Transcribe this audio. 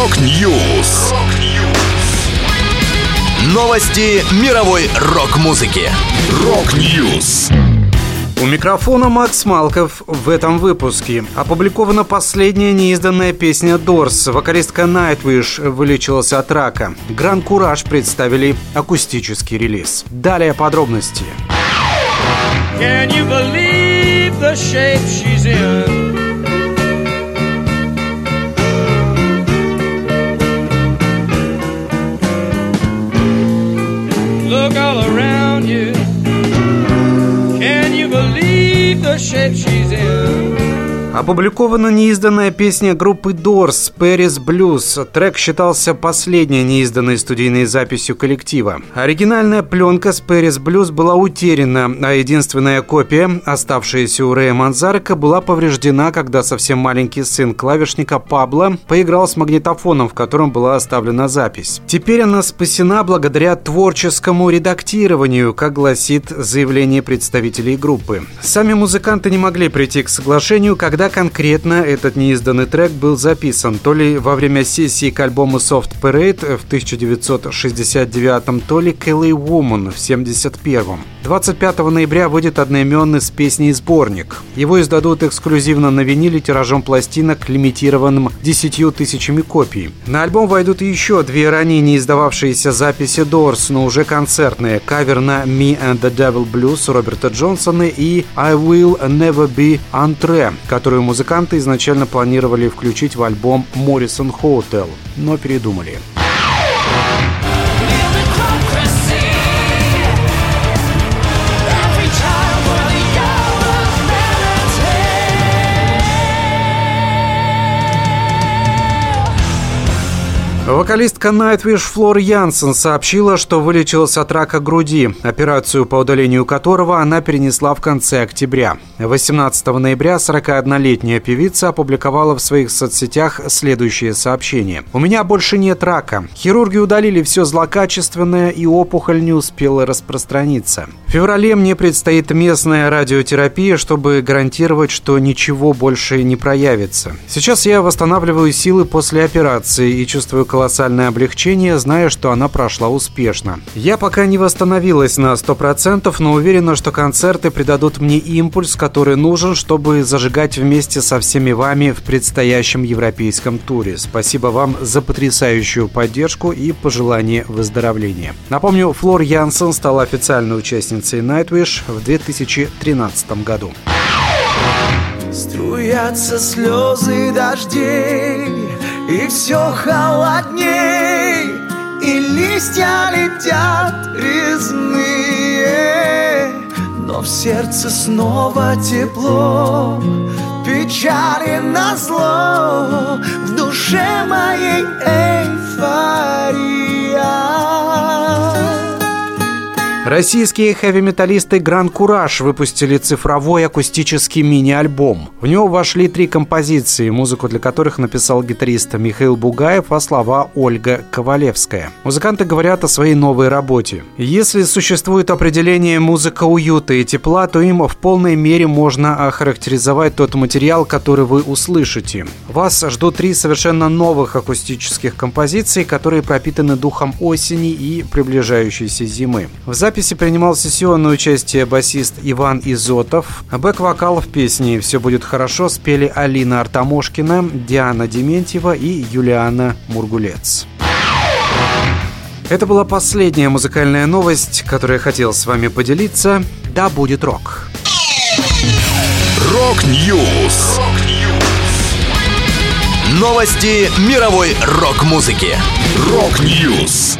Rock News. Новости мировой рок-музыки. Rock News. У микрофона Макс Малков в этом выпуске. Опубликована последняя неизданная песня Doors. Вокалистка Nightwish вылечилась от рака. Гран Кураж представили акустический релиз. Далее подробности. Can you believe the shape she's in? Believe the shape she's in? Опубликована неизданная песня группы Doors «Paris Blues». Трек считался последней неизданной студийной записью коллектива. Оригинальная пленка с Paris Blues была утеряна, а единственная копия, оставшаяся у Рэя Манзарека, была повреждена, когда совсем маленький сын клавишника Пабло поиграл с магнитофоном, в котором была оставлена запись. Теперь она спасена благодаря творческому редактированию, как гласит заявление представителей группы. Сами музыканты не могли прийти к соглашению, когда когда конкретно этот неизданный трек был записан, то ли во время сессии к альбому Soft Parade в 1969, то ли Kelly Woman в 1971. 25 ноября выйдет одноименный с песней сборник. Его издадут эксклюзивно на виниле тиражом пластинок, лимитированным 10 тысячами копий. На альбом войдут еще две ранее не издававшиеся записи Doors, но уже концертные. Кавер на Me and the Devil Blues Роберта Джонсона и I Will Never Be который которую музыканты изначально планировали включить в альбом Morrison Hotel, но передумали. Вокалистка Nightwish Флор Янсен сообщила, что вылечилась от рака груди, операцию по удалению которого она перенесла в конце октября. 18 ноября 41-летняя певица опубликовала в своих соцсетях следующее сообщение. «У меня больше нет рака. Хирурги удалили все злокачественное, и опухоль не успела распространиться. В феврале мне предстоит местная радиотерапия, чтобы гарантировать, что ничего больше не проявится. Сейчас я восстанавливаю силы после операции и чувствую колоссальное облегчение, зная, что она прошла успешно. Я пока не восстановилась на 100%, но уверена, что концерты придадут мне импульс, который нужен, чтобы зажигать вместе со всеми вами в предстоящем европейском туре. Спасибо вам за потрясающую поддержку и пожелание выздоровления. Напомню, Флор Янсен стала официальной участницей Nightwish в 2013 году. Струятся слезы дождей и все холодней, и листья летят резные, но в сердце снова тепло, печали на зло, Российские хэви-металлисты Гран Кураж выпустили цифровой акустический мини-альбом. В него вошли три композиции, музыку для которых написал гитарист Михаил Бугаев, а слова Ольга Ковалевская. Музыканты говорят о своей новой работе. Если существует определение музыка уюта и тепла, то им в полной мере можно охарактеризовать тот материал, который вы услышите. Вас ждут три совершенно новых акустических композиций, которые пропитаны духом осени и приближающейся зимы. В записи принимал сессионное участие басист Иван Изотов. Бэк-вокал в песне «Все будет хорошо» спели Алина Артамошкина, Диана Дементьева и Юлиана Мургулец. Это была последняя музыкальная новость, которую я хотел с вами поделиться. Да будет рок! Rock News! Новости мировой рок-музыки. Rock News!